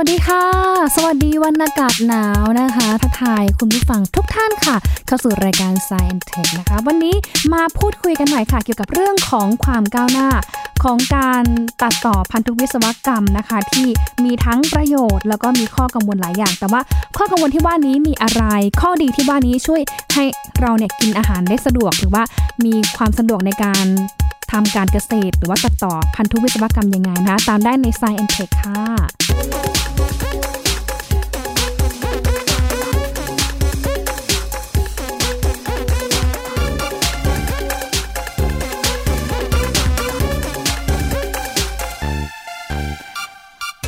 วัสดีค่ะ สวัสดีวันอากาศหนาวนะคะ ทักทายคุณผู้ฟังทุกท่านค่ะ เข้าสู่รายการ Science Tech นะคะ วันนี้มาพูดคุยกันหน่อยค่ะ เกี่ยวกับเรื่องของความก้าวหน้าของการตัดต่อพันธุวิศวกรรมนะคะ ที่มีทั้งประโยชน์ แล้วก็มีข้อกังวลหลายอย่าง แต่ว่าข้อกังวลที่ว่านี้มีอะไร ข้อดีที่ว่านี้ช่วยให้เราเนี่ยกินอาหารได้สะดวกหรือว่ามีความสะดวกในการ ทำการเกษตร หรือว่าตัดต่อพันธุวิศวกรรมยังไงนะคะ ตามได้ใน Science Tech ค่ะ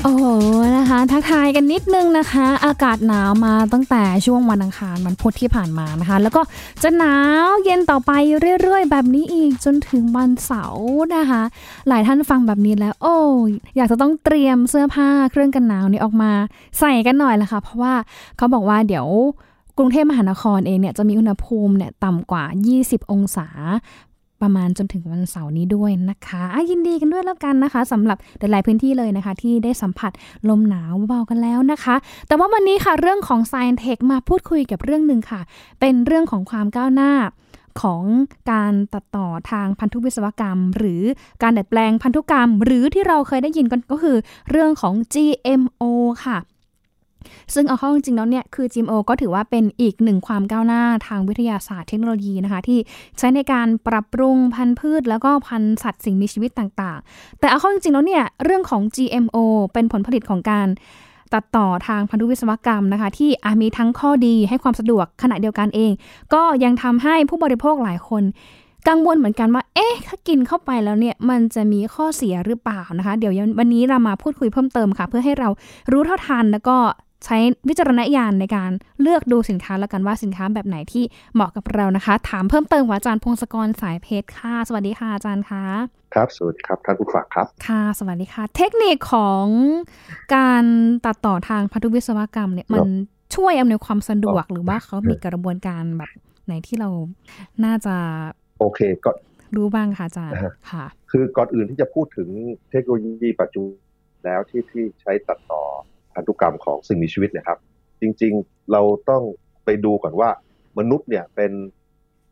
โอ้โหนะคะ ทักทายกันนิดนึงนะคะ อากาศหนาวมาตั้งแต่ช่วงวันอังคารวันพุธที่ผ่านมานะคะ แล้วก็จะหนาวเย็นต่อไปเรื่อยๆ แบบนี้อีกจนถึงวันเสาร์นะคะ หลายท่านฟังแบบนี้แล้ว โอ้อยากจะต้องเตรียมเสื้อผ้าเครื่องกันหนาวนี้ออกมาใส่กันหน่อยละค่ะ เพราะว่าเขาบอกว่าเดี๋ยวกรุงเทพมหานครเองเนี่ยจะมีอุณหภูมิเนี่ยต่ำกว่า 20 องศา ประมาณจนถึงวันเสาร์นี้ด้วยนะคะอะยินดีกันด้วยแล้วกันนะคะสำหรับหลายๆพื้นที่เลยนะคะ ที่ได้สัมผัสลมหนาวเบาๆกันแล้วนะคะ แต่ว่าวันนี้ค่ะเรื่องของ Science Tech มาพูดคุยกับเรื่องหนึ่งค่ะ เป็นเรื่องของความก้าวหน้าของการตัดต่อทางพันธุวิศวกรรม หรือการดัดแปลงพันธุกรรม หรือที่เราเคยได้ยินกันก็คือเรื่องของ GMO ค่ะ ซึ่งเอาเข้าจริงๆแล้วเนี่ยคือ GMO ก็ถือว่าเป็นอีกหนึ่งความก้าวหน้าทางวิทยาศาสตร์เทคโนโลยีนะคะ ที่ใช้ในการปรับปรุงพันธุ์พืช แล้วก็พันธุ์สัตว์สิ่งมีชีวิตต่างๆ แต่เอาเข้าจริงๆแล้วเนี่ยเรื่องของ GMO เป็นผลผลิตของการตัดต่อทางพันธุวิศวกรรมนะคะ ที่อามีทั้งข้อดีให้ความสะดวกขณะเดียวกันเอง ก็ยังทำให้ผู้บริโภคหลายคนกังวลเหมือนกันว่า เอ๊ะ ถ้ากินเข้าไปแล้วเนี่ย มันจะมีข้อเสียหรือเปล่านะคะ เดี๋ยววันนี้เรามาพูดคุยเพิ่มเติมค่ะ เพื่อให้เรารู้เท่าทันแล้วก็ ใช้วิจารณญาณในการเลือกดูสินค้าแล้วกันว่าสินค้าแบบไหนที่เหมาะกับเรานะคะ ถามเพิ่มเติมกับอาจารย์พงศกรสายเพชรค่ะ สวัสดีค่ะอาจารย์คะครับ สวัสดีครับท่านผู้ฟังครับ ค่ะ สวัสดีค่ะ เทคนิคของการตัดต่อทางพันธุวิศวกรรมเนี่ยมันช่วยอำนวยความสะดวกหรือว่าเขามีกระบวนการแบบไหนที่เราน่าจะ โอเคก็รู้บ้างค่ะอาจารย์อ่าฮะค่ะ คือก่อนอื่นที่จะพูดถึงเทคโนโลยีปัจจุบันแล้วที่ที่ใช้ตัดต่อ พันธุกรรมของสิ่งมีชีวิตเนะครับ จริงๆเราต้องไปดูก่อนว่ามนุษย์เนี่ยเป็น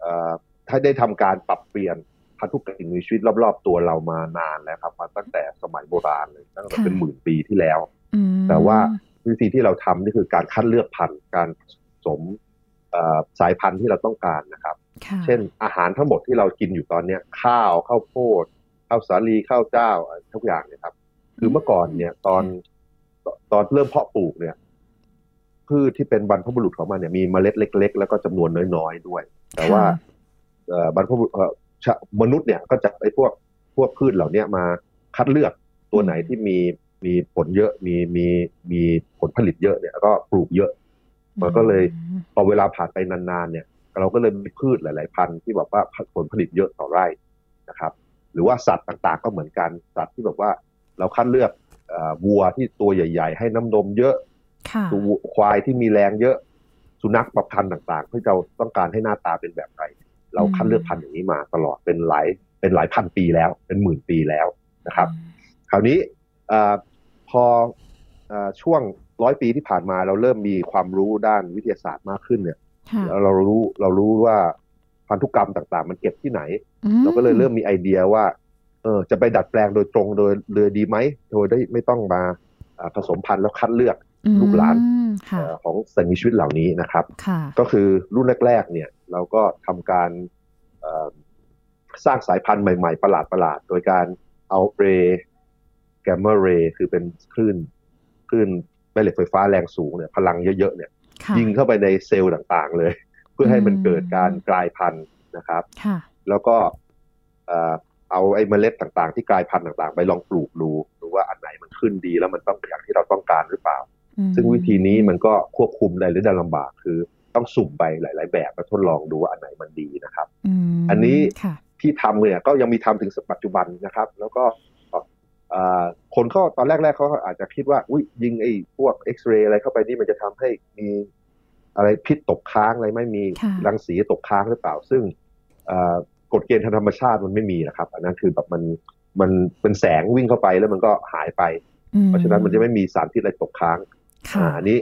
เอ่อถ้าได้ทำการปรับเปลี่ยนพันธุกรรมสิ่งมีชีวิตรอบๆตัวเรามานานแล้วครับมาตั้งแต่สมัยโบราณเลยตั้งแต่ค่ะเป็นหมื่นปีที่แล้วอืมแต่ว่าวิธีที่เราทำนี่คือการคัดเลือกพันธุ์การผสมเอ่อสายพันธุ์ที่เราต้องการนะครับค่ะเช่นอาหารทั้งหมดที่เรากินอยู่ตอนเนี้ย ข้าวข้าวโพดข้าวสาลีข้าวเจ้าทุกอย่างเนี่ยครับ คือเมื่อก่อนเนี่ยตอน ตอนเริ่มเพาะปลูกเนี่ยพืชที่เป็นบรรพบุรุษของมันเนี่ยมีเมล็ดเล็ก ๆ แล้วก็จำนวนน้อยๆด้วย แต่ว่าเอ่อบรรพบุรุษเอ่อชะมนุษย์เนี่ยก็จะไอ้พวกพวกพืชเหล่าเนี้ยมาคัดเลือกตัวไหนที่มีมีผลเยอะมีมีมีผลผลิตเยอะเนี่ย ก็ปลูกเยอะ มันก็เลยอืมพอเวลาผ่านไปนานๆเนี่ย เราก็เลยมีพืชหลาย ๆ พันธุ์ที่แบบว่าผลผลิตเยอะต่อไร่นะครับ หรือว่าสัตว์ต่างๆก็เหมือนกันสัตว์ที่แบบว่าเราคัดเลือกเอ่อ วัวที่ตัวใหญ่ ๆ ให้น้ำนมเยอะค่ะตัวควายที่มีแรงเยอะ สุนัขประพันธุ์ต่างๆที่เราต้องการให้หน้าตาเป็นแบบไรเราคัดเลือกพันธุ์อย่างนี้มาตลอดเป็นหลายเป็นหลายพันปีแล้ว เป็นหมื่นปีแล้วนะครับ คราวนี้เออพอเออช่วงร้อยปีที่ผ่านมาเราเริ่มมีความรู้ด้านวิทยาศาสตร์มากขึ้นเนี่ยค่ะแล้วเรารู้เรารู้ว่าพันธุกรรมต่างๆ มันเก็บที่ไหนอืมเราก็เลยเริ่มมีไอเดียว่า เออจะไปดัดแปลงโดยตรงโดยเลยดีไหมโดยได้ไม่ต้องมาอ่าผสมพันธุ์แล้วคัดเลือกลูกหลานอืมค่ะเอ่อของสิ่งมีชีวิตเหล่านี้นะครับค่ะก็คือรุ่นแรกๆเนี่ยเราก็ทำการเอ่อสร้างสายพันธุ์ใหม่ๆ ประหลาดๆ โดยการเอาเรย์แกมมาเรย์คือเป็นคลื่นคลื่นแม่เหล็กไฟฟ้าแรงสูงเนี่ยพลังเยอะๆเนี่ยค่ะยิงเข้าไปในเซลล์ต่างๆเลย เพื่อให้มันเกิดการกลายพันธุ์นะครับค่ะแล้วก็ เอ่อเอาไอ้เมล็ดต่างๆ ที่กลายพันธุ์ต่างๆ ไปลองปลูกดูดูว่าอันไหนมันขึ้นดีแล้วมันต้องอย่างที่เราต้องการหรือเปล่าอืมซึ่งวิธีนี้มันก็ควบคุมได้หรือได้ลำบากคือต้องสุ่มไปหลาย ๆ แบบแล้วทดลองดูว่าอันไหนมันดีนะครับมอันนี้ค่ะที่ทำเนี่ยก็ยังมีทำถึงปัจจุบันนะครับ แล้วก็เอ่อคนก็ตอนแรก ๆเขาก็อาจจะคิดว่าอุ้ยยิงไอ้พวกเอ็กซเรย์อะไรเข้าไปนี่มันจะทำให้มีอะไรพิษตกค้างอะไรไม่มีค่ะรังสีตกค้างหรือเปล่า ซึ่งเอ่อ กฎเกณฑ์ทางธรรมชาติมันไม่มีนะครับ อันนั้นคือแบบมันมันเป็นแสงวิ่งเข้าไปแล้วมันก็หายไปอืเพราะฉะนั้นมันจะไม่มีสารพิษอะไรตกค้างค่ะอ่าอันนี้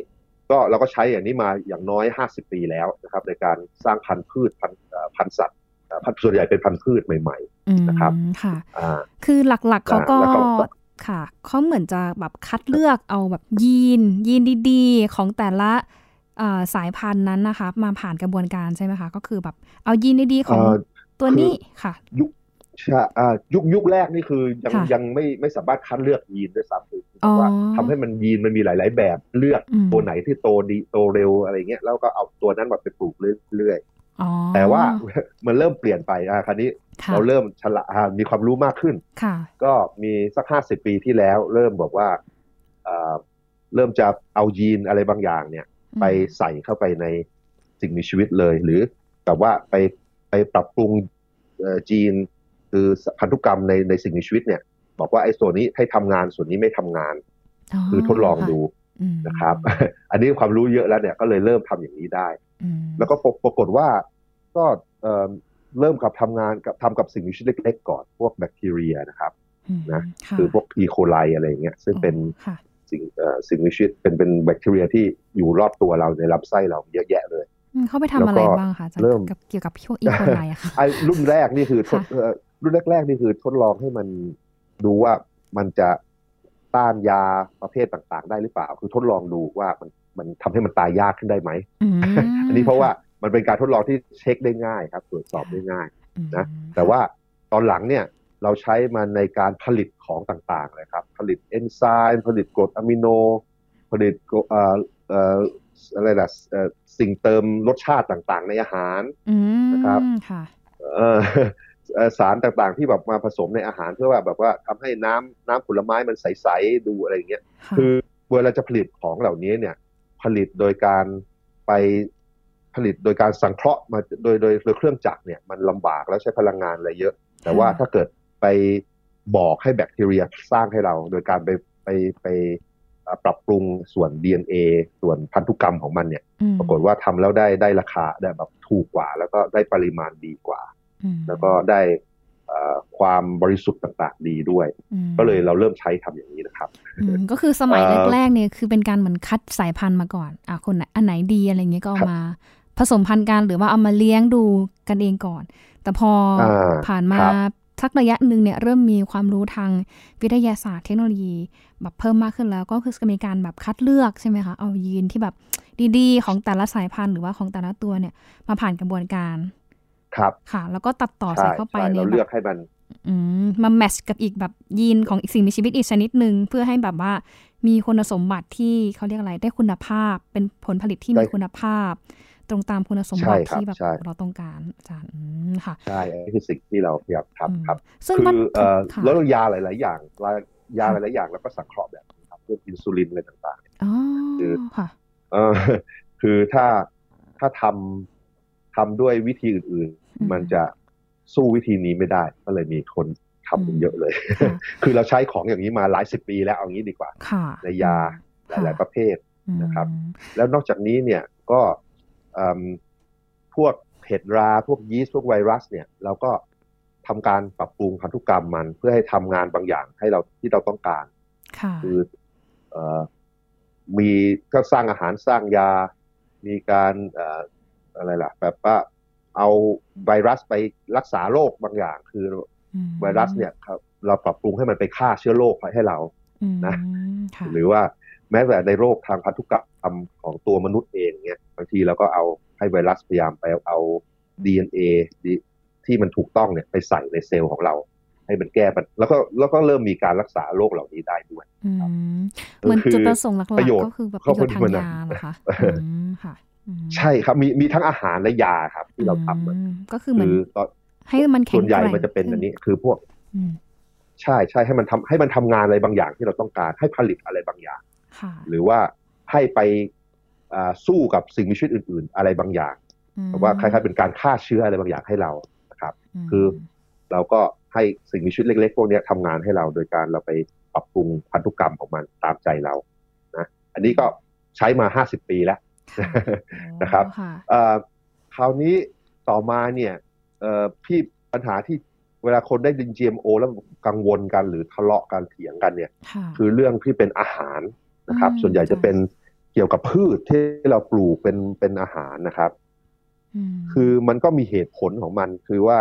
ก็เราก็ใช้อย่างนี้มาอย่างน้อย 50 ปีแล้วนะครับ ในการสร้างพันธุ์พืชพันธุ์เอ่อพันธุ์สัตว์เอ่อพันธุ์ส่วนใหญ่เป็นพันธุ์พืชใหม่อืมนะครับค่ะๆอ่าคือหลักๆเขาก็แล้วเขาก็ค่ะเขาเหมือนจะแบบคัดเลือกเอาแบบยีน ยีนดีๆ ของแต่ละเอ่อสายพันธุ์นั้นนะคะ มาผ่านกระบวนการใช่ไหมคะ ก็คือแบบเอายีนดีๆของเอ่อ ตัวนี้ค่ะ ยุคใช่อ่ายุคยุคแรกนี่คือยังค่ะยังไม่ไม่สามารถคัดเลือกยีนด้วยซ้ำคืออ๋อว่าทำให้มันยีนมันมีหลาย ๆ แบบเลือกอืมตัวไหนที่โตดีโตเร็วอะไรเงี้ยแล้วก็เอาตัวนั้นมาไปปลูกเรื่อยอ๋อๆแต่ว่ามันเริ่มเปลี่ยนไปอ่าคราวนี้ค่ะเราเริ่มฉลาดอ่ามีความรู้มากขึ้นค่ะก็มีสักห้าสิบปีที่แล้ว เริ่มบอกว่าเอ่อเริ่มจะเอายีนอะไรบางอย่างเนี่ย ไปใส่เข้าไปในสิ่งมีชีวิตเลยหรือแบบว่าไปไปปรับปรุงเอ่อจีนคือพันธุกรรมในในสิ่งมีชีวิตเนี่ย บอกว่าไอ้ส่วนนี้ให้ทำงานส่วนนี้ไม่ทำงาน คือทดลองดูอืมนะครับ อันนี้ความรู้เยอะแล้วเนี่ยก็เลยเริ่มทำอย่างนี้ได้อืมแล้วก็ปรปรากฏว่าก็เอ่อเริ่มกับทำงานกับทำกับสิ่งมีชีวิตเล็กๆก่อนพวกแบคทีเรียนะครับมนะะคือพวกอีโคไลอะไรอย่างเงี้ยซึ่งเป็นค่ะสิ่งเอ่อสิ่งมีชีวิตเป็นเป็นแบคทีเรียที่อยู่รอบตัวเราในลำไส้เราเยอะแยะเลยอืม เขาไปทำอะไรแล้วก็บ้างคะอาจารย์เริ่มกับเกี่ยวกับพวกอีโคไลอะค่ะไอ้รุ่นแรกนี่คือทดค่ะเอ่อรุ่นแรกๆนี่คือทดลองให้มันดูว่ามันจะต้านยาประเภทต่างๆ ได้หรือเปล่า คือทดลองดูว่ามันมันทำให้มันตายยากขึ้นได้ไหมมอันนี้เพราะว่ามันเป็นการทดลองที่เช็คได้ง่ายครับตรวจสอบได้ง่ายอืมนะแต่ว่าตอนหลังเนี่ยเราใช้มันในการผลิตของต่างๆเลยครับ ผลิตเอนไซม์ผลิตกรดอะมิโน ผลิตโกเอ่อเอ่ออะไรล่ะเอ่อสิ่งเติมรสชาติต่างๆ ในอาหารอืมนะครับค่ะเอ่อเอ่อสารต่างๆที่แบบมาผสมในอาหารเพื่อว่าแบบว่าทำให้น้ำน้ำผลไม้มันใสๆดูอะไรอย่างเงี้ยค่ะคือเวลาจะผลิตของเหล่านี้เนี่ย ผลิตโดยการไปผลิตโดยการสังเคราะห์มาโดยโดยโดยเครื่องจักรเนี่ยมันลำบากแล้วใช้พลังงานอะไรเยอะ แต่ว่าถ้าเกิดไปบอกให้แบคทีเรียสร้างให้เรา โดยการไปไปไปเอ่อ ปรับปรุงส่วน DNA ส่วนพันธุกรรมของมันเนี่ยอืมปรากฏว่าทำแล้วได้ได้ราคาได้แบบถูกกว่า แล้วก็ได้ปริมาณดีกว่าอืมแล้วก็ได้เอ่อความบริสุทธิ์ต่างๆ ดีด้วยอืมก็เลยเราเริ่มใช้ทำอย่างนี้นะครับอืมก็คือสมัยเอ่อแรกๆเนี่ยคือเป็นการเหมือนคัดสายพันธุ์มาก่อนอะคนไหนอันไหนดีอะไรเงี้ยก็เอาครับมาผสมพันธุ์กันหรือว่าเอามาเลี้ยงดูกันเองก่อน แต่พออาผ่านมาครับ สักระยะหนึ่งเนี่ยเริ่มมีความรู้ทางวิทยาศาสตร์เทคโนโลยีแบบเพิ่มมากขึ้นแล้ว ก็คือจะมีการแบบคัดเลือกใช่ไหมคะ เอายีนที่แบบดีๆ ของแต่ละสายพันธุ์หรือว่าของแต่ละตัวเนี่ยมาผ่านกระบวนการครับค่ะ แล้วก็ตัดต่อใช่ใส่เข้าไปใช่ในเราแบเลือบกให้มันอืมมาแมทช์กับอีกแบบยีนของอีกสิ่งมีชีวิตอีกชนิดหนึ่งเพื่อให้แบบว่ามีคุณสมบัติที่เขาเรียกอะไรได้คุณภาพ เป็นผลผลิตที่มีได้คุณภาพ ตรงตามคุณสมบัติใช่ครับที่แบบใช่เราต้องการอาจารย์อืมค่ะใช่อันนี้คือสิ่งที่เราพยายามอืมทำครับซึ่งคืมันอเอ่อค่ะแล้วยาหลาย ๆ อย่างยาหค่ะลาย ๆ อย่างแล้วก็สังเคราะห์แบบนี้ครับเรื่องอินซูลินอะไรต่างอ๋อคือค่ะๆเออคือถ้าถ้าทำทำด้วยวิธีอื่นอืมๆมันจะสู้วิธีนี้ไม่ได้ ก็เลยมีคนทำกันเยอะเลยค่ะคือเราใช้ของอย่างนี้มาหลายสิบปีแล้วเอางี้ดีกว่าค่ะในยาหค่ะลาย ๆ ประเภทนะครับอืมแล้วนอกจากนี้เนี่ยก็เอิ่ม พวกเห็ดรา พวกยีสต์พวกไวรัสเนี่ยเราก็ทำการปรับปรุงพันธุกรรมมันเพื่อให้ทำงานบางอย่างให้เราที่เราต้องการค่ะคือเอ่อมีก็สร้างอาหารสร้างยา มีการเอ่ออะไรล่ะ แบบว่าเอาไวรัสไปรักษาโรคบางอย่าง คือมไวรัสเนี่ยครับ เราปรับปรุงให้มันไปฆ่าเชื้อโรคให้เราอืมนะค่ะหรือว่า แม้แต่ในโรคทางพันธุกรรมของตัวมนุษย์เองเนี่ยบางทีเราก็เอาให้ไวรัสพยายามไปเอา DNA ดีที่มันถูกต้องเนี่ยไปใส่ในเซลล์ของเรา ให้มันแก้ปัญแล้วก็แล้วก็เริ่มมีการรักษาโรคเหล่านี้ได้ด้วยอืมเหมือนคือจุดประสงค์หลักประโยชน์ๆก็คือแบบปก็ระโยชน์ทางเป็นยาเหรอคะเอออืมค่ะอืมใช่ครับมีมีทั้งอาหารและยาครับ ที่เราทำอะอืมก็คือเหมือนคือตอนให้มันแข็ส่งวนใหญ่แกร่งมันจะเป็นขึ้อันนี้คือพวกอืมใช่ใช่ให้มันทำให้มันทำงานอะไรบางอย่างที่เราต้องการให้ผลิตอะไรบางอย่างค่ะ หรือว่าให้ไปอ่าสู้กับสิ่งมีชีวิตอื่น ๆ อะไรบางอย่างมแบบว่าคล้ายๆเป็นการฆ่าเชื้ออะไรบางอย่างให้เรานะครับมคือเราก็ให้สิ่งมีชีวิตเล็ก ๆ พวกเนี้ยทำงานให้เราโดยการเราไปปรับปรุงพันธุกรรมของมันตามใจเรานะอันนี้ก็ใช้มาห้าสิบปีแล้วค่ะนะครับค่ะเอ่อคราวนี้ต่อมาเนี่ยเอ่อพี่ปัญหาที่เวลาคนได้ยิน GMO แล้วกังวลกันหรือทะเลาะกันเถียงกันเนี่ยค่ะคือเรื่องที่เป็นอาหาร นะครับอืมส่วนใหญ่จะเป็นเกี่ยวกับพืชที่เราปลูกเป็นเป็นอาหารนะครับมคือมันก็มีเหตุผลของมันคือว่า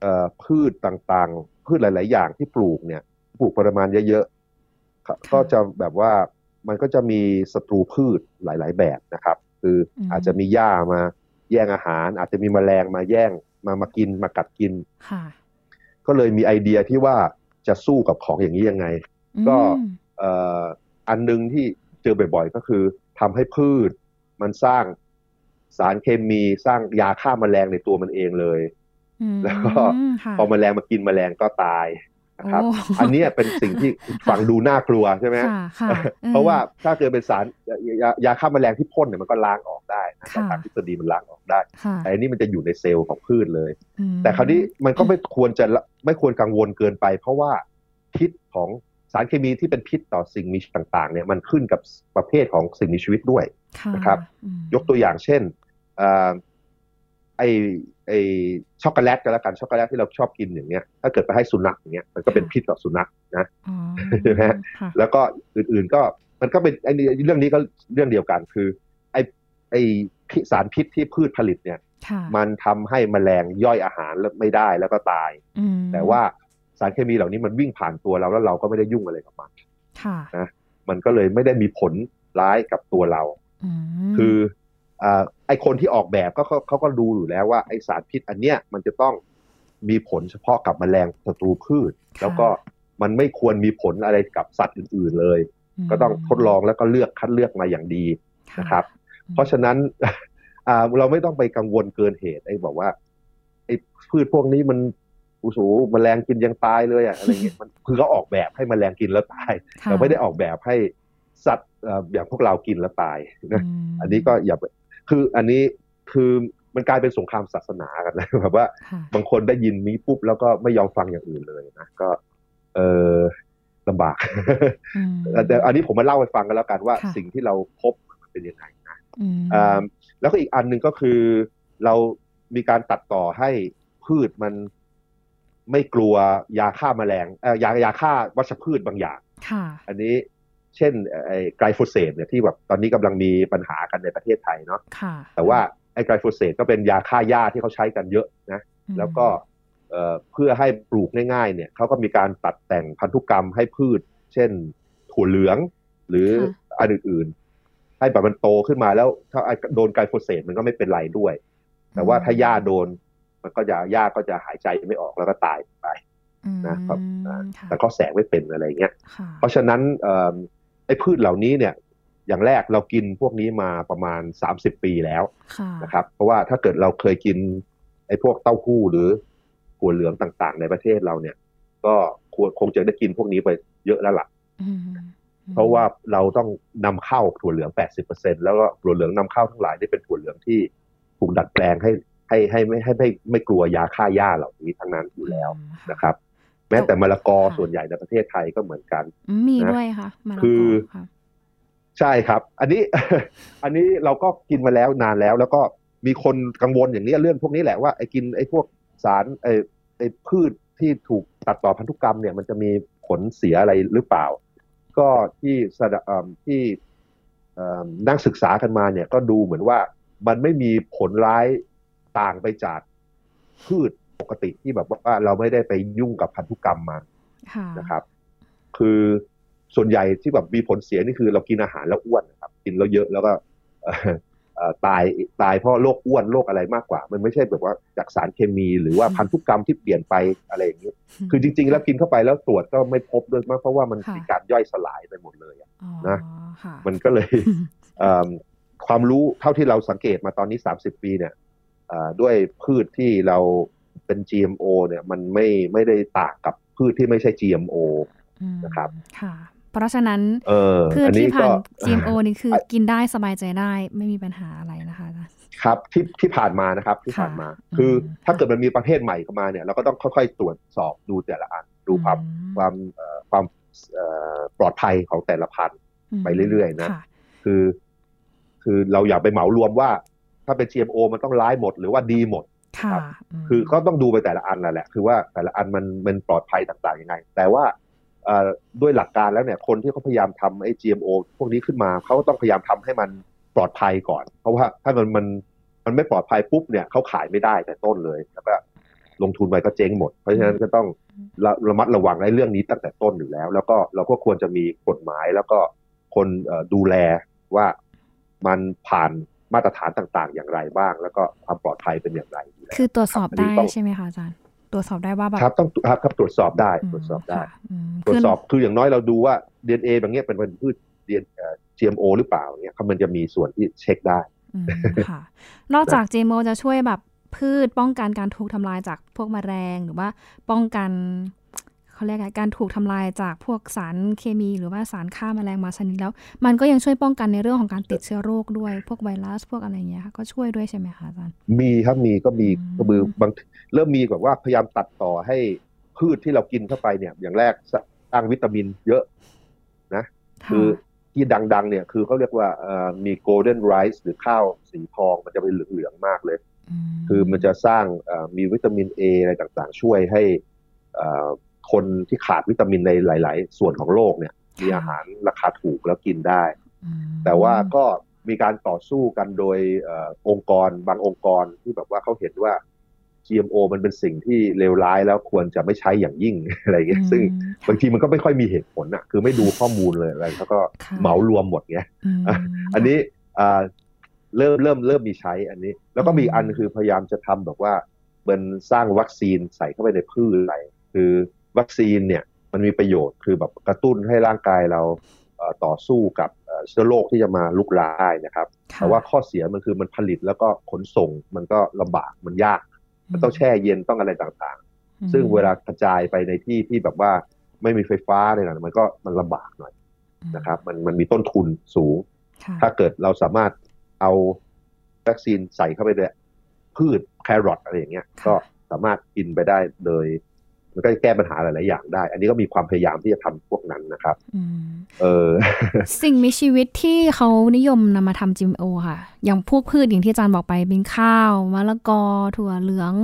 เอ่อพืชต่างๆ พืชหลาย ๆ อย่างที่ปลูกเนี่ย ปลูกปริมาณเยอะๆก็ก็จะแบบว่ามันก็จะมีศัตรูพืชหลาย ๆ แบบนะครับ คืออมอาจจะมีหญ้ามาแย่งอาหาร อาจจะมีแมลงมาแย่งมามากินมากัดกินค่ะก็เลยมีไอเดียที่ว่าจะสู้กับของอย่างนี้ยังไง ก็ อืมเอ่ออันหนึงที่เจอบ่อยๆ ก็คือทำให้พืช มันสร้างสารเคมีสร้างยาฆ่าแมลงในตัวมันเองเลยมแล้วก็ค่ะพอแมลงมากินแมลงก็ตายนะครับโอ้อันเนี้ยเป็นสิ่งที่ฟังดูน่ากลัวใช่ไหมค่ะค่ะเพราะว่าถ้าเกิดเป็นสารยายายาฆ่าแมลงที่พ่นเนี่ยมันก็ล้างออกได้นะค่ะตามทฤษฎีมันล้างออกได้ค่ะแต่อันนี้มันจะอยู่ในเซลล์ของพืชเลยอืมแต่คราวนี้มันก็ไม่ควรจะละไม่ควรกังวลเกินไป เพราะว่าพิษของ สารเคมีที่เป็นพิษต่อสิ่งมีชีวิตต่างๆเนี่ยมันขึ้นกับประเภทของสิ่งมีชีวิตด้วยะนะครับอืมยกตัวอย่างเช่นเอ่อไอไอช็อกโกแลตก็แล้วกันช็อกโกแลตที่เราชอบกินอย่างเงี้ยถ้าเกิดไปให้สุนัขอย่างเงี้ยมันก็เป็นพิษต่อสุนัขนะอ๋อใช่ไหมค่ะแล้วก็อื่นๆก็มันก็เป็นไอ้นี่เรื่องนี้ก็เรื่องเดียวกันคือ ไอไอพิสารพิษที่พืชผลิตเนี่ยค่ะมันทำให้แมลงย่อยอาหารแล้วไม่ได้แล้วก็ตายอืมแต่ว่า สารเคมีเหล่านี้มันวิ่งผ่านตัวเราแล้วเราก็ไม่ได้ยุ่งอะไรกับมันค่ะมันก็เลยไม่ได้มีผลร้ายกับตัวเรามคืออ่าไอคนที่ออกแบบก็เขาเขาก็ดูอยู่แล้วว่าไอสารพิษอันเนี้ยมันจะต้องมีผลเฉพาะกับแมลงศัตรูพืชค่ะแล้วก็มันไม่ควรมีผลอะไรกับสัตว์อื่น ๆเลยมก็ต้องทดลองแล้วก็เลือกคัดเลือกมาอย่างดีนะครับ เพราะฉะนั้นอ่าเราไม่ต้องไปกังวลเกินเหตุไอ้บอกว่าไอ้พืชพวกนี้มัน อุสูแมลงกินยังตายเลยอะอะไรเงี้ยมันคือเขาออกแบบให้แมลงกินแล้วตายค่ะเราไม่ได้ออกแบบให้สัตว์เอ่ออย่างพวกเรากินแล้วตายนะมอันนี้ก็อย่าไปคืออันนี้คือมันกลายเป็นสงครามศาสนากันนะแบบว่าค่ะบางคนได้ยินนี้ปุ๊บแล้วก็ไม่ยอมฟังอย่างอื่นเลยนะก็ เออลำบากอืมแต่อันนี้ผมมาเล่าให้ฟังกันแล้วกันว่าค่ะสิ่งที่เราพบมันเป็นยังไงนะอืมอ่าแล้วก็อีกอันหนึ่งก็คือเรามีการตัดต่อให้พืชมัน ไม่กลัวยาฆ่าแมลงเอ่อยายาฆ่าวัชพืชบางอย่างค่ะอันนี้เช่นไอ้ไกลโฟเสตเนี่ยที่แบบตอนนี้กำลังมีปัญหากันในประเทศไทยเนาะค่ะแต่ว่าไอ้ไกลโฟเสตก็เป็นยาฆ่าหญ้าที่เขาใช้กันเยอะนะอืมแล้วก็เอ่อเพื่อให้ปลูกง่ายๆเนี่ยเขาก็มีการตัดแต่งพันธุกรรมให้พืช เช่นถั่วเหลืองหรืออันอื่นๆ ให้แบบมันโตขึ้นมาแล้วถ้าโดนไกลโฟเสตมันก็ไม่เป็นไรด้วย แต่ว่าถ้าหญ้าโดน มันก็จะหญ้าก็จะหายใจไม่ออกแล้วก็ตายไปอืมนะครับอ่าค่ะแต่ก็แสงไม่เป็นอะไรเงี้ยค่ะเพราะฉะนั้นเอ่อไอ้พืชเหล่านี้เนี่ยอย่างแรกเรากินพวกนี้มาประมาณ 30 ปีแล้วค่ะนะครับ เพราะว่าถ้าเกิดเราเคยกินไอ้พวกเต้าหู้หรือถั่วเหลืองต่างๆ ในประเทศเราเนี่ย ก็ควรคงจะได้กินพวกนี้ไปเยอะแล้วล่ะอืมเพราะว่าเราต้องนำเข้าถั่วเหลือง 80%แล้วก็ถั่วเหลืองนำเข้าทั้งหลายนี่เป็นถั่วเหลืองที่ถูกดัดแปลงให้ ให้ให้ไม่ให้ไม่ไม่กลัวยาฆ่าหญ้าเหล่านี้ทั้งนั้นอยู่แล้วอืมค่ะนะครับ แม้แต่มะละกอค่ะส่วนใหญ่ในประเทศไทยก็เหมือนกันอืมมีนะด้วยค่ะมะละกคือค่ะใช่ครับ อันนี้ อันนี้เราก็กินมาแล้วนานแล้ว แล้วก็มีคนกังวลอย่างนี้เรื่องพวกนี้แหละว่าไอ้กินไอ้พวกสารไอ้ไอ้พืชที่ถูกตัดต่อพันธุกรรมเนี่ยมันจะมีผลเสียอะไรหรือเปล่า ก็ที่สะดเอิ่มที่เอิ่มนั่งศึกษากันมาเนี่ยก็ดูเหมือนว่ามันไม่มีผลร้าย ต่างไปจากพืชปกติที่แบบว่าเราไม่ได้ไปยุ่งกับพันธุกรรมมาค่ะนะครับ คือส่วนใหญ่ที่แบบมีผลเสียนี่คือเรากินอาหารแล้วอ้วนนะครับ กินแล้วเยอะแล้วก็เอ่อเอ่อตายตายเพราะโรคอ้วนโรคอะไรมากกว่า มันไม่ใช่แบบว่าจากสารเคมีหรือว่าพันธุกรรมที่เปลี่ยนไปอะไรอย่างนี้ คือจริง ๆ แล้วกินเข้าไปแล้วตรวจก็ไม่พบด้วยมากเพราะว่ามันค่ะมีการย่อยสลายไปหมดเลยอะอ๋อนะค่ะมันก็เลยเอิ่มความรู้เท่าที่เราสังเกตมาตอนนี้ 30 ปีเนี่ยเอ่อ ด้วยพืชที่เราเป็น GMO เนี่ยมันไม่ไม่ได้ต่างกับพืชที่ไม่ใช่ GMO อืมนะครับค่ะเพราะฉะนั้นเออพืชอันที่นี้ผ่าก็น GMO นี่คือกินได้สบายใจได้ไม่มีปัญหาอะไรนะคะอาจารย์ครับที่ที่ผ่านมานะครับที่ค่ะผ่านมาอืมคือถ้าเกิดมันมีประเภทใหม่เข้ามาเนี่ยเราก็ต้องค่อยๆตรวจสอบดูแต่ละอัน ดูความอืมความเอ่อความเอ่อปลอดภัยของแต่ละพันธุ์มไปเรื่อยๆนะค่คือ คือเราอย่าไปเหมารวมว่า ถ้าเป็น GMO มันต้องร้ายหมดหรือว่าดีหมดค่ะครับมคือก็ต้องดูไปแต่ละอันนั่นแหละ คือว่าแต่ละอันมันมันปลอดภัยต่างๆยังไง แต่ว่าเอ่อด้วยหลักการแล้วเนี่ยคนที่เขาพยายามทำไอ้ GMO พวกนี้ขึ้นมาเขาก็ต้องพยายามทำให้มันปลอดภัยก่อน เพราะว่าถ้ามันมันมันไม่ปลอดภัยปุ๊บเนี่ยเขาขายไม่ได้แต่ต้นเลยแล้วก็ลงทุนไปก็เจ๊งหมด เพราะฉะนั้นก็ต้องระระมัดระวังในเรื่องนี้ตั้งแต่ต้นอยู่แล้ว แล้วก็เราก็ควรจะมีกฎหมายแล้วก็คนเอ่อดูแลว่ามันผ่าน มาตรฐานต่างๆ อย่างไรบ้าง แล้วก็ความปลอดภัยเป็นอย่างไรอยู่แล้วคือตรวจสอบครับอันนี้ได้ต้องใช่ไหมคะอาจารย์ตรวจสอบได้ว่าแบบครับต้องครับครับตรวจสอบได้มตรวจสอบได้ค่ะอืมตรวคืจอสอบคืออย่างน้อยเราดูว่า DNA บางเนี้ยเป็นเป็นพืช DNA เอ่อ GMO หรือเปล่าเนี่ยเขามันจะมีส่วนที่เช็คได้อืมค่ะ นอกจาก GMO จะช่วยแบบพืชป้องกันการถูกทำลายจากพวกแมลงหรือว่าป้องกัน เขาเรียกอะไรการถูกทำลายจากพวกสารเคมี หรือว่าสารฆ่าแมลงมาชนิดแล้ว มันก็ยังช่วยป้องกันในเรื่องของการติดเชื้อโรคด้วยพวกไวรัสพวกอะไรอย่างเงี้ยค่ะก็ช่วยด้วยใช่ไหมคะอาจารย์มีครับมีก็มีอืมก็มือบางเริ่มมีแบบว่าพยายามตัดต่อให้พืชที่เรากินเข้าไปเนี่ย อย่างแรกสร้างวิตามินเยอะคือที่ดัง ๆ เนี่ยคือเขาเรียกว่าเอ่อมี golden rice หรือข้าวสีทองมันจะเป็นเหลืองๆมากเลยมคือมันจะสร้างเอ่อมีวิตามิน A อะไรต่างๆ ช่วยให้เอ่อ คนที่ขาดวิตามินในหลาย ๆ ส่วนของโลกเนี่ย มีอาหารราคาถูกแล้วกินได้อืมแต่ว่าก็มีการต่อสู้กันโดยเออองค์กรบางองค์กรที่แบบว่าเขาเห็นว่า GMO มันเป็นสิ่งที่เลวร้ายแล้วควรจะไม่ใช้อย่างยิ่งอะไรอย่างเงี้ยซึ่งอืมบางทีมันก็ไม่ค่อยมีเหตุผลอะคือไม่ดูข้อมูลเลยอะไรเขาก็ค่ะเหมารวมหมดเงี้ยอืมอันนี้อ่าเริ่มเริ่มเริ่มมีใช้อันนี้ แล้วก็มีอีกอันอืมคือพยายามจะทำแบบว่าเป็นสร้างวัคซีนใส่เข้าไปในพืชอะไร คือ วัคซีนเนี่ยมันมีประโยชน์คือแบบกระตุ้นให้ร่างกายเราเอ่อต่อสู้กับเอ่อเชื้อโรคที่จะมาลุกลามได้นะครับค่ะแต่ว่าข้อเสียมันคือมันผลิตแล้วก็ขนส่งมันก็ลำบากมันยาก มันต้องแช่เย็นต้องอะไรต่างอืมๆซึ่งเวลากระจายไปในที่ที่แบบว่าไม่มีไฟฟ้าอะไรต่างๆมันก็มันลำบากหน่อยนะครับ มันมันมีต้นทุนสูงค่ะถ้าเกิดเราสามารถเอาวัคซีนใส่เข้าไปในพืชแครอทอะไรอย่างเงี้ยค่ะก็สามารถกินไปได้โดย มันก็จะแก้ปัญหาหลาย ๆ อย่างได้ อันนี้ก็มีความพยายามที่จะทำพวกนั้นนะครับอืมเออ สิ่งมีชีวิตที่เขานิยมนำมาทำ GMO ค่ะ อย่างพวกพืชอย่างที่อาจารย์บอกไปเป็นข้าวมะละกอ ถั่วเหลือง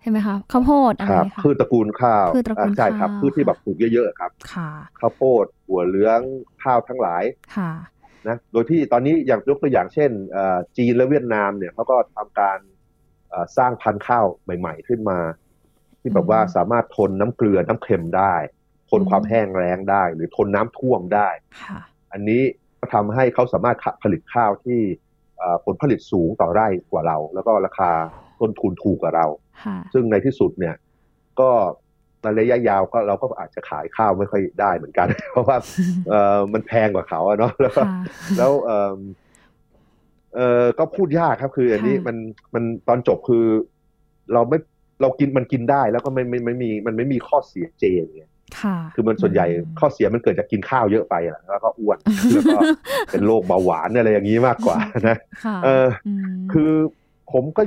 ใช่ไหมคะข้าวโพดอะไรครับค่ะพืชตระกูลข้าวพืชตระกูลอ่าใช่ครับข้าวพืชที่แบบปลูกเยอะ ๆ ครับ ค่ะข้าวโพดหัวเหลืองข้าวทั้งหลายค่ะนะโดยที่ตอนนี้อย่างยกตัวอย่างเช่นเอ่อจีนและเวียดนามเนี่ยเขาก็ทำการเอ่อสร้างพันธุ์ข้าวใหม่ ๆ ขึ้นมา ที่แบบว่าอืมสามารถทนน้ำเกลือน้ำเค็มได้ ทนอืมความแห้งแล้งได้ หรือทนน้ำท่วมได้ค่ะอันนี้ก็ทำให้เขาสามารถผลิตข้าวที่เอ่อผลผลิตสูงต่อไร่กว่าเรา แล้วก็ราคาต้นทุนถูกกว่าเราค่ะซึ่งในที่สุดเนี่ย ก็ในระยะยาวก็เราก็อาจจะขายข้าวไม่ค่อยได้เหมือนกัน เพราะว่าเออมันแพงกว่าเขาอะเนาะแล้วก็ค่ะแล้วเออเออก็พูดยากครับคือ อันนี้ค่ะมันมันตอนจบคือ เราไม่ เรากินมันกินได้แล้วก็ไม่ไม่ไม่มีมันไม่มีข้อเสียเจนไงค่ะคือมันส่วนใหญ่อืมข้อเสียมันเกิดจากกินข้าวเยอะไปอะแล้วก็อ้วนแล้วก็เป็นโรคเบาหวานอะไรอย่างนี้มากกว่านะค่ะเออมคือผมก็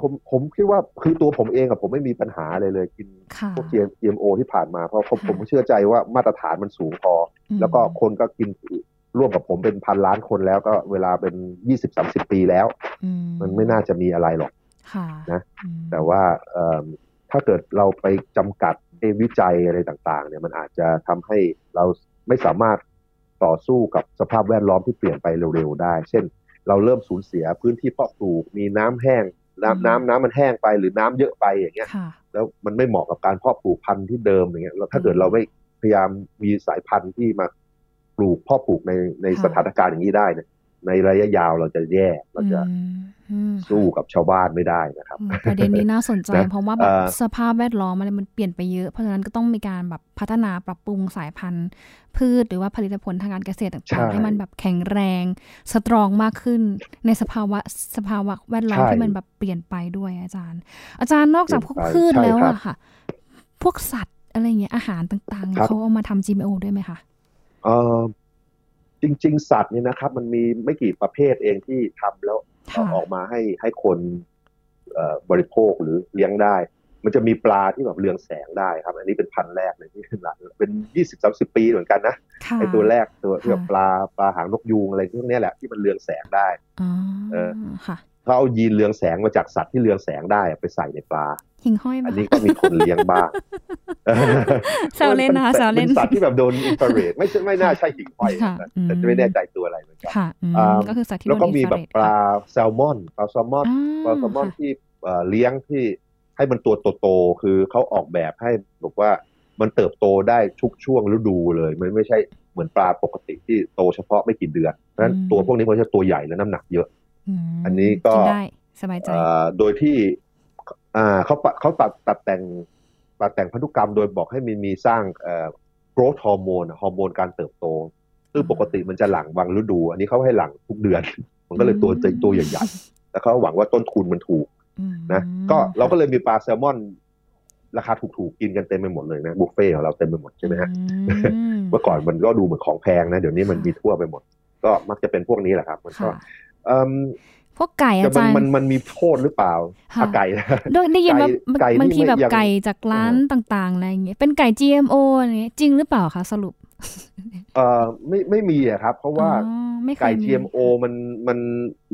ผมผมคิดว่าคือตัวผมเองอะผมไม่มีปัญหาอะไรเลยกินค่ะพวก GMO ที่ผ่านมาเพราะผมค่ะผมเชื่อใจว่ามาตรฐานมันสูงพออมแล้วก็คนก็กินร่วมกับผมเป็นพันล้านคนแล้วก็เวลาเป็นยี่สิบสามสิบปีแล้วอืมันไม่น่าจะมีอะไรหรอกค่ะ นะอืมแต่ว่าเอิ่มถ้าเกิดเราไปจำกัดให้วิจัยอะไรต่างๆเนี่ยมันอาจจะทำให้เราไม่สามารถต่อสู้กับสภาพแวดล้อมที่เปลี่ยนไปเร็วๆได้ เช่น เราเริ่มสูญเสียพื้นที่เพาะปลูก มีน้ำแห้ง น้ำน้ำน้ำมันแห้งไปหรือน้ำเยอะไปอย่างเงี้ยค่ะแล้วมันไม่เหมาะกับการเพาะปลูกพันธุ์ที่เดิมอย่างเงี้ยแล้วถ้าเกิดเราไม่พยายามมีสายพันธุ์ที่มาปลูกเพาะปลูกในในค่ะสถานการณ์อย่างนี้ได้เนี่ย ในระยะยาวเราจะแย่เราจะอืมอืมสู้กับชาวบ้านไม่ได้นะครับอืมประเด็นนี้น่าสนใจนะเพราะว่าแบบเอ่อสภาพแวดล้อมอะไรมันเปลี่ยนไปเยอะ เพราะฉะนั้นก็ต้องมีการแบบพัฒนาปรับปรุงสายพันธุ์ พืชหรือว่าผลิตผลทางการเกษตรใช่ต่างๆให้มันแบบแข็งแรงสตรองมากขึ้น ในสภาวะสภาวะแวดล้อมใช่ที่มันแบบเปลี่ยนไปด้วยอาจารย์ อาจารย์นอกจากพวกเปลี่ยนไปพืชใช่แล้วครับอะค่ะ พวกสัตว์อะไรเงี้ยอาหารต่างครับๆเขาเอามาทำ GMO ด้วยไหมคะเออ จริง ๆ สัตว์เนี่ยนะครับ มันมีไม่กี่ประเภทเองที่ทำแล้วค่ะเอาออกมาให้ให้คนเอ่อบริโภคหรือเลี้ยงได้ มันจะมีปลาที่แบบเรืองแสงได้ครับ อันนี้เป็นพันธุ์แรกเลยที่หลังเป็นยี่สิบสามสิบปีเหมือนกันนะค่ะไอตัวแรกตัวที่แบบค่ะปลาปลาหางนกยูงอะไรพวกเนี้ยแหละที่มันเรืองแสงได้อ๋อเออค่ะเขาเอายีนเรืองแสงมาจากสัตว์ที่เรืองแสงได้ไปใส่ในปลา หิงห้อยอัมานนี้ก็มีคนเลี้ยงบ้างแซวเล่นนะคะแซวเล่นป็สัตว์ที่แบบโดนอินฟราเรดไม่ใช่ไม่น่าใช่หิ่งห้อยค่ะนะอืมแต่ไม่แน่ใจตัวอะไรเหมือนกันค่ะอืมอ่าก็คือสัตว์ที่แล้วโดก็นมีอินฟแบราบเรดปลาแซลมอนปลาแซลมอนปลาแซลมอนค่ะที่เอ่อเลี้ยงที่ให้มันตัวโตๆคือเขาออกแบบให้บอกว่ามันเติบโตได้ทุกช่วงฤดูเลย มันไม่ใช่เหมือนปลาปกติที่โตเฉพาะไม่กี่เดือนเพราะฉะนั้นตัวพวกนี้มันจะตัวใหญ่และน้ำหนักเยอะมอันนี้ก็นได้สบายใจเอ่อโดยที่ อ่าเขาปะเขาตัดตัดแต่งตัดแต่งพันธุกรรมโดยบอกให้มีมีสร้างเอ่อ growth hormone ฮอร์โมนการเติบโต ซึ่งปกติมันจะหลั่งบางฤดู อันนี้เขาให้หลั่งทุกเดือน มันก็เลยตัวจะตัวใหญ่ๆแล้วเขาหวังว่าต้นทุนมันถูกอืมนะ ก็เราก็เลยมีปลาแซลมอน ราคาถูกๆกินกันเต็มไปหมดเลยนะบุฟเฟ่ต์ของเราเต็มไปหมดใช่ไหมฮะอืมเมื่อก่อนมันก็ดูเหมือนของแพงนะ เดี๋ยวนี้มันมีทั่วไปหมด ก็มักจะเป็นพวกนี้แหละครับ มันก็ค่ะเอิ่ม พวกไก่แต่อามันจารย์มันมันมีโทษหรือเปล่าค่ะอะไก่นะด้วยได้ยินว่าไก่ไก่บางทีที่ไม่แบบยังไก่จากร้านต่างๆอะไรอย่างเงี้ยเป็นไก่ GMO อะไรเงี้ยจริงหรือเปล่าคะสรุปเอ่อไม่ไม่มีอะครับ เพราะว่าอ๋อไม่เคไก่ยมี GMO มันมัน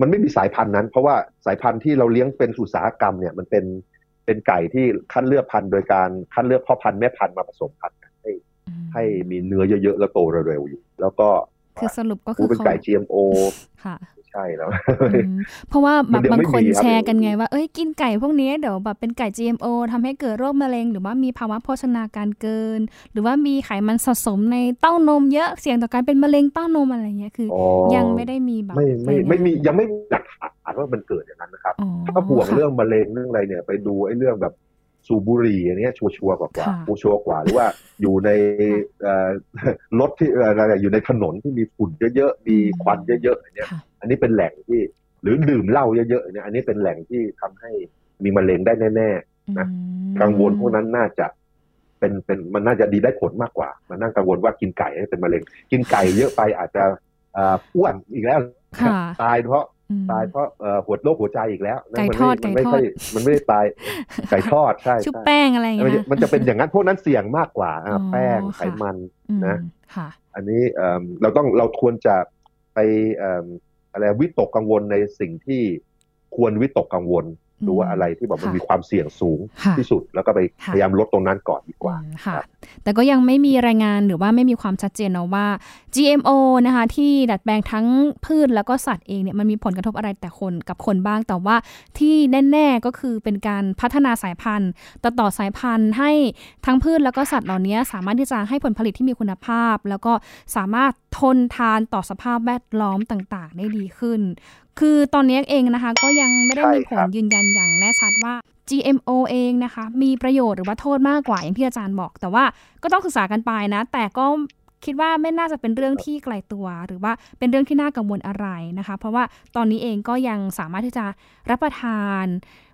มันไม่มีสายพันธุ์นั้น เพราะว่าสายพันธุ์ที่เราเลี้ยงเป็นอุตสาหกรรมเนี่ยมันเป็นเป็นไก่ที่คัดเลือกพันธุ์โดยการคัดเลือกพ่อพันธุ์แม่พันธุ์มาผสมพันธุ์กันให้อืมให้มีเนื้อเยอะๆแล้วโตเร็วๆอยู่แล้วก็คือสรุปก็คืกูอเป็นเขาไก่ GMO ค่ะไม่ ใช่แล้วอืมเพราะว่าแบมับนยังบางไม่คนมีครับแชร์กันไงว่า เอ้ยกินไก่พวกนี้เดี๋ยวแบบเป็นไก่ GMO ทำให้เกิดโรคมะเร็ง หรือว่ามีภาวะโภชนาการเกิน หรือว่ามีไขมันสะสมในเต้านมเยอะเสี่ยงต่อการเป็นมะเร็งเต้านมอะไรเงี้ยคืออ๋อยังไม่ได้มีแบบไม่ไม่รายงานไม่มียังไม่มีหลักฐานว่ามันเกิดอย่างนั้นนะครับอ๋อถ้าห่วงค่ะเรื่องมะเร็งเรื่องอะไรเนี่ยไปดูไอ้เรื่องแบบสูบบุหรี่อันเนี้ยชัวร์ๆกว่ากว่าค่ะชัวร์กว่า หรือว่าอยู่ในเอ่อรถที่เอ่ออะไรอยู่ในถนนที่มีฝุ่นเยอะๆ มีควันเยอะๆอันเนี้ยค่ะ อันนี้เป็นแหล่งที่หรือดื่มเหล้าเยอะๆเนี่ยอันนี้เป็นแหล่งที่ทำให้มีมะเร็งได้แน่นะอืมๆกังวลพวกนั้นน่าจะเป็นเป็นมันน่าจะดีได้ผลมากกว่ามันนั่งกังวลว่ากินไก่ให้เป็นมะเร็ง กินไก่เยอะไปอาจจะเอ่ออ้วนอีกแล้วค่ะตายเพราะอืมตายเพราะเอ่อหัวโรคหัวใจอีกแล้วนะไก่มันทอดม่มันไม่ไก่ทอดค่อยมันไม่ได้ตายไก่ทอดใช่ชุบใช่แป้งอะไรอย่างมันเงี้จะยมันจะเป็นอย่างนั้นพวกนั้นเสี่ยงมากกว่าอะอ๋อแป้งค่ะไขมันอืมนะค่ะอันนี้เอิ่มเราต้องเราควรจะไปเอะไรวิตกกังวลในสิ่งที่ควรวิตกกังวล หรือว่าอะไรที่แบบมันค่ะมีความเสี่ยงสูงค่ะที่สุด แล้วก็ไปค่ะพยายามลดตรงนั้นก่อนดีกว่าอืมค่ะครับแต่ก็ยังไม่มีรายงานหรือว่าไม่มีความชัดเจนนะว่า GMO นะคะที่ดัดแปลงทั้งพืชแล้วก็สัตว์เองเนี่ยมันมีผลกระทบอะไรแต่คนกับคนบ้าง แต่ว่าที่แน่ๆก็คือเป็นการพัฒนาสายพันธุ์ต่อต่อสายพันธุ์ให้ทั้งพืชแล้วก็สัตว์เหล่านี้สามารถที่จะให้ผลผลิตที่มีคุณภาพ แล้วก็สามารถทนทานต่อสภาพแวดล้อมต่างๆ ได้ดีขึ้น คือตอนนี้เองนะคะ ก็ยังไม่ได้มีผใช่ครัลบยืนยันอย่างแน่ชัดว่า GMO เองนะคะ มีประโยชน์หรือว่าโทษมากกว่าอย่างที่อาจารย์บอก แต่ว่าก็ต้องศึกษากันไปนะ แต่ก็คิดว่าไม่น่าจะเป็นเรื่องที่ไกลตัว หรือว่าเป็นเรื่องที่น่ากังวลอะไรนะคะ เพราะว่าตอนนี้เองก็ยังสามารถที่จะรับประทาน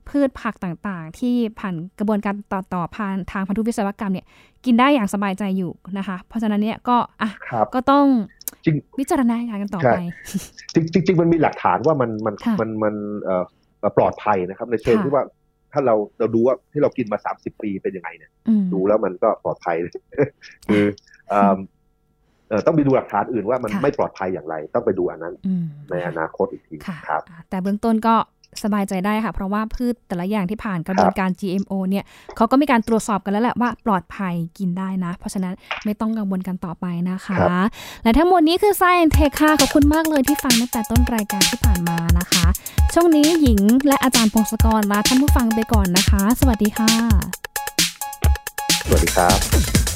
พืชผักต่างๆ ที่ผ่านกระบวนการต่อต่อผ่านทางพันธุวิศวกรรมเนี่ยกินได้อย่างสบายใจอยู่นะคะ เพราะฉะนั้นเนี่ยก็อะครับก็ต้อง จริงวิจารณญาณกันต่อใช่ไปจริงจริงๆมันมีหลักฐานว่ามันมันค่ะมันมันเอ่อปลอดภัยนะครับ ในเชิงค่ะที่ว่าถ้าเราเราดูว่าที่เรากินมาสามสิบปีเป็นยังไงเนี่ยอืมดูแล้วมันก็ปลอดภัยคือเอิ่มเอ่อต้องไปดูหลักฐานอื่นว่ามันค่ะไม่ปลอดภัยอย่างไร ต้องไปดูอันนั้นอืมในอนาคตอีกทีค่ะครับอ่าแต่เบื้องต้นก็ สบายใจได้ค่ะ เพราะว่าพืชแต่ละอย่างที่ผ่านกระบวนการ GMO เนี่ยเขาก็มีการตรวจสอบกันแล้วแหละว่าปลอดภัยกินได้นะ เพราะฉะนั้นไม่ต้องกังวลกันต่อไปนะคะครับและทั้งหมดนี้คือ Science Tech ค่ะขอบคุณมากเลยที่ฟังตั้งแต่ต้นรายการที่ผ่านมานะคะ ช่วงนี้หญิงและอาจารย์พงศกรลาท่านผู้ฟังไปก่อนนะคะ สวัสดีค่ะ สวัสดีครับ